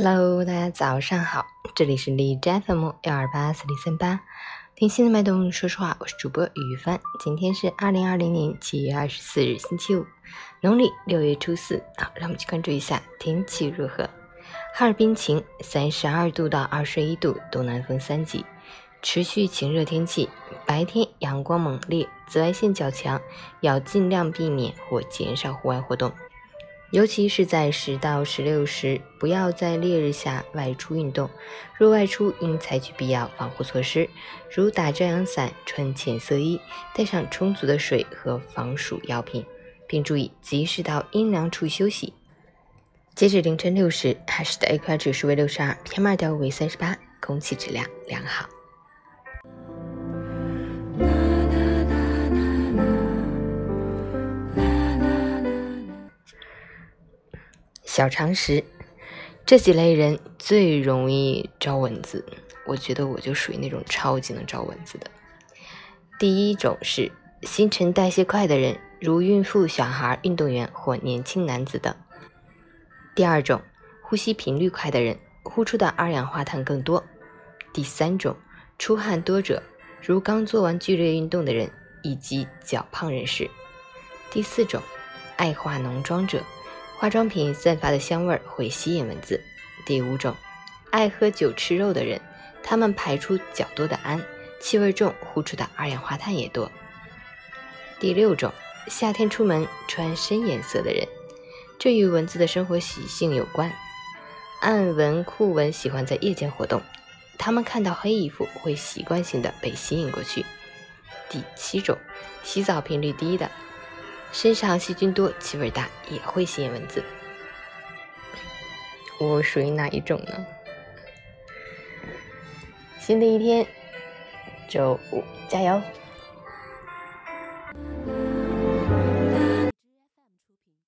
Hello，大家早上好，这里是荔枝 FM 幺二八四零三八，听心的脉动，说实话，我是主播雨帆。今天是二零二零年七月二十四日，星期五，农历六月初四。好，让我们去关注一下天气如何。哈尔滨晴，三十二度到二十一度，东南风三级，持续晴热天气。白天阳光猛烈，紫外线较强，要尽量避免或减少户外活动。尤其是在十到十六时，不要在烈日下外出运动。若外出，应采取必要防护措施，如打遮阳伞、穿浅色衣、带上充足的水和防暑药品，并注意及时到阴凉处休息。截止凌晨六时，海市的 AQI 指数为六十二，PM 二点五为三十八，空气质量良好。小常识，这几类人最容易招蚊子。我觉得我就属于那种超级能招蚊子的。第一种是新陈代谢快的人，如孕妇、小孩、运动员或年轻男子等。第二种，呼吸频率快的人，呼出的二氧化碳更多。第三种，出汗多者，如刚做完剧烈运动的人以及较胖人士。第四种，爱化浓妆者。化妆品散发的香味儿会吸引蚊子。第五种，爱喝酒吃肉的人，他们排出较多的氨，气味重，呼出的二氧化碳也多。第六种，夏天出门穿深颜色的人，这与蚊子的生活习性有关。暗蚊、酷蚊喜欢在夜间活动，它们看到黑衣服会习惯性的被吸引过去。第七种，洗澡频率低的。身上细菌多、气味大，也会吸引蚊子。我属于哪一种呢？新的一天，周五加油！